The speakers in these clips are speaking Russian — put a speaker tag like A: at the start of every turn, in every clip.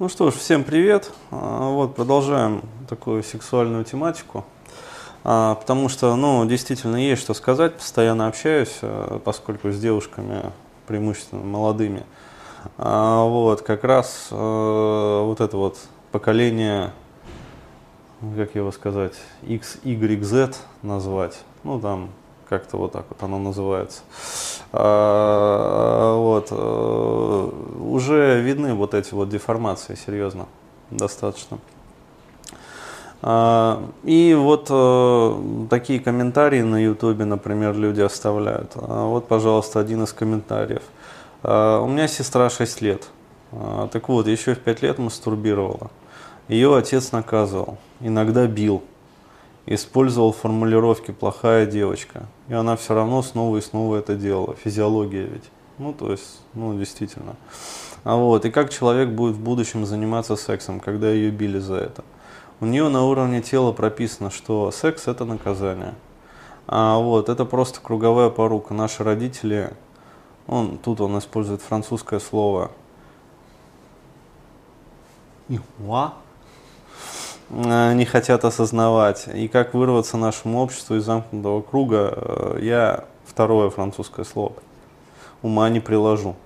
A: Ну что ж, всем привет. А, вот продолжаем такую сексуальную тематику, а, потому что, ну, действительно есть что сказать. Постоянно общаюсь, а, поскольку с девушками преимущественно молодыми. Вот как раз вот это вот поколение, как его сказать, X, Y, Z назвать. Ну там как-то вот так вот оно называется. А, вот, э, уже видны вот эти вот деформации, серьезно, достаточно. А, и вот э, такие комментарии на ютубе, например, люди оставляют. А, вот, пожалуйста, один из комментариев. У меня сестра 6 лет. Так вот, еще в 5 лет мастурбировала. Ее отец наказывал, иногда бил использовал формулировки «плохая девочка». И она все равно снова и снова это делала. Физиология ведь. Ну, то есть, ну, действительно. А вот, и как человек будет в будущем заниматься сексом, когда ее били за это? У нее на уровне тела прописано, что секс – это наказание. А вот, это просто круговая порука. Наши родители, он, тут он использует французское слово «ихуа», не хотят осознавать. И как вырваться нашему обществу из замкнутого круга, э, я второе французское слово ума не приложу.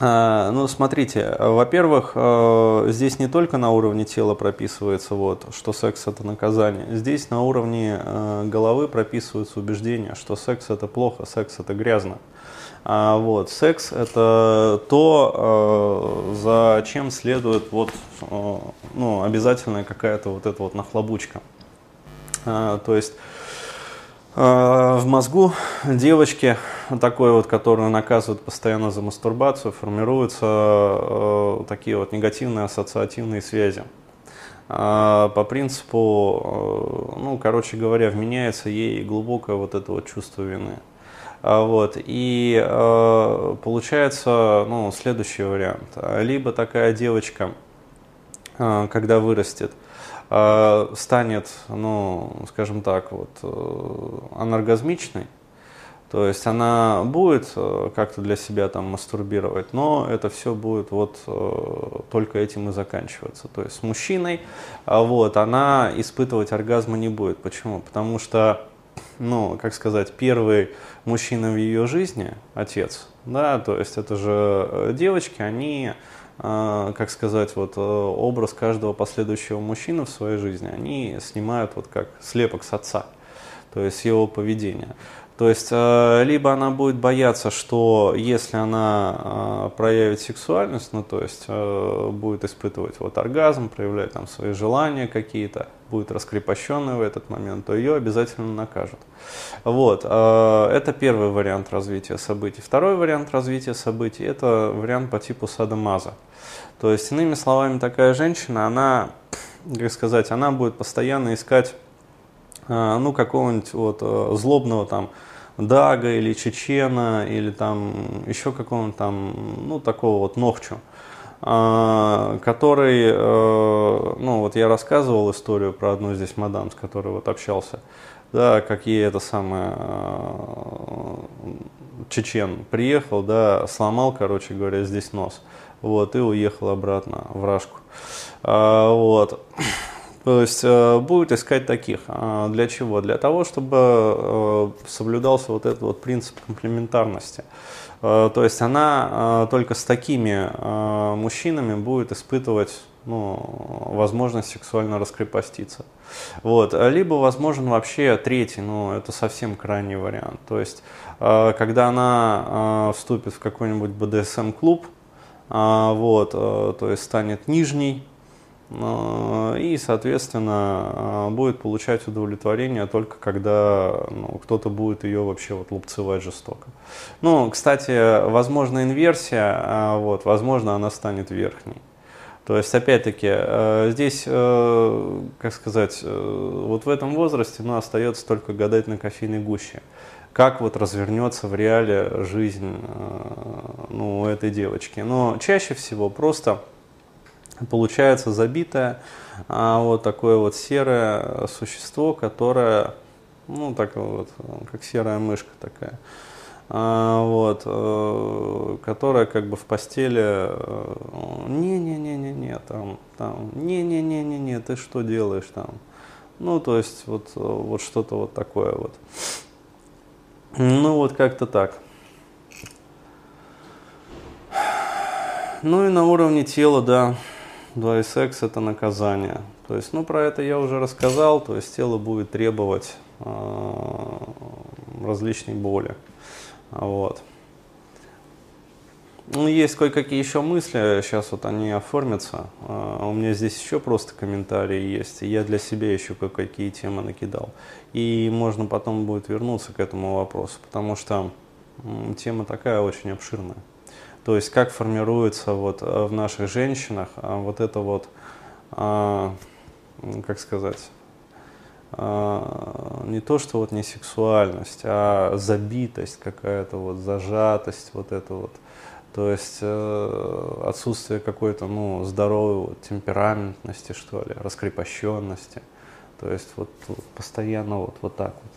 A: А, ну, смотрите, во-первых, э, здесь не только на уровне тела прописывается, вот, что секс это наказание. Здесь на уровне головы прописываются убеждения, что секс это плохо, секс это грязно. А, вот, секс это то, э, за чем следует вот, э, ну, обязательная какая-то вот эта вот нахлобучка. А, то есть э, в мозгу девочки, такой вот, которую наказывают постоянно за мастурбацию, формируются такие вот негативные ассоциативные связи. А, по принципу, ну, короче говоря, вменяется ей глубокое вот это вот чувство вины. А, вот. И э, получается ну, следующий вариант. Либо такая девочка, э, когда вырастет, э, станет, ну, скажем так, вот, э, аноргазмичной, то есть она будет э, как-то для себя там мастурбировать, но это все будет вот э, только этим и заканчиваться. То есть с мужчиной вот, она испытывать оргазма не будет. Почему? Потому что ну, как сказать, первый мужчина в ее жизни, отец, да, то есть это же э, девочки, они, э, как сказать, вот э, образ каждого последующего мужчины в своей жизни, они снимают вот как слепок с отца, то есть его поведение. То есть, э, либо она будет бояться, что если она э, проявит сексуальность, ну, то есть, э, будет испытывать вот оргазм, проявлять там свои желания какие-то, будет раскрепощенной в этот момент, то ее обязательно накажут. Вот, это первый вариант развития событий. Второй вариант развития событий – это вариант по типу садомаза. То есть, иными словами, такая женщина, она, как сказать, она будет постоянно искать ну, какого-нибудь вот э, злобного там Дага или Чечена, или там еще какого-нибудь там, ну, такого вот Нохчу, а, который, э, ну, вот я рассказывал историю про одну здесь мадам, с которой вот общался, да, как ей это самое, э, Чечен приехал, да, сломал, короче говоря, здесь нос, вот, и уехал обратно в Рашку, а, вот. То есть э, будет искать таких. А для чего? Для того, чтобы э, соблюдался вот этот вот принцип комплементарности. Э, то есть она только с такими мужчинами будет испытывать ну, возможность сексуально раскрепоститься. Вот. Либо возможен вообще третий, но ну, это совсем крайний вариант. То есть, когда она вступит в какой-нибудь БДСМ-клуб, вот, то есть станет нижней, и, соответственно, э, будет получать удовлетворение только когда ну, кто-то будет ее вообще вот лупцевать жестоко. Ну, кстати, возможно инверсия, а вот, возможно она станет верхней. То есть, опять-таки, здесь, э, как сказать, вот в этом возрасте ну, остается только гадать на кофейной гуще. Как вот развернется в реале жизнь ну, этой девочки. Но чаще всего просто получается забитое а, вот такое вот серое существо, которое, ну, так вот, как серая мышка такая, а, вот, э, которая как бы в постели, не-не-не-не-не, нет, там, там, не-не-не-не-не, ты что делаешь там? Ну, то есть вот, вот что-то вот такое вот. Ну, вот как-то так. Ну и на уровне тела, да, 2 это наказание. То есть, ну, про это я уже рассказал, то есть тело будет требовать э, различной боли. Вот. Ну, есть кое-какие еще мысли, сейчас вот они оформятся. А у меня здесь еще просто комментарии есть, и я для себя еще кое-какие темы накидал. И можно потом будет вернуться к этому вопросу, потому что тема такая очень обширная. То есть как формируется вот в наших женщинах а, вот это вот, а, как сказать, не то, что вот не сексуальность, а забитость какая-то, вот зажатость, вот это вот то есть э, отсутствие какой-то ну, здоровой вот, темпераментности, что ли, раскрепощенности. То есть вот, вот постоянно вот, вот так вот.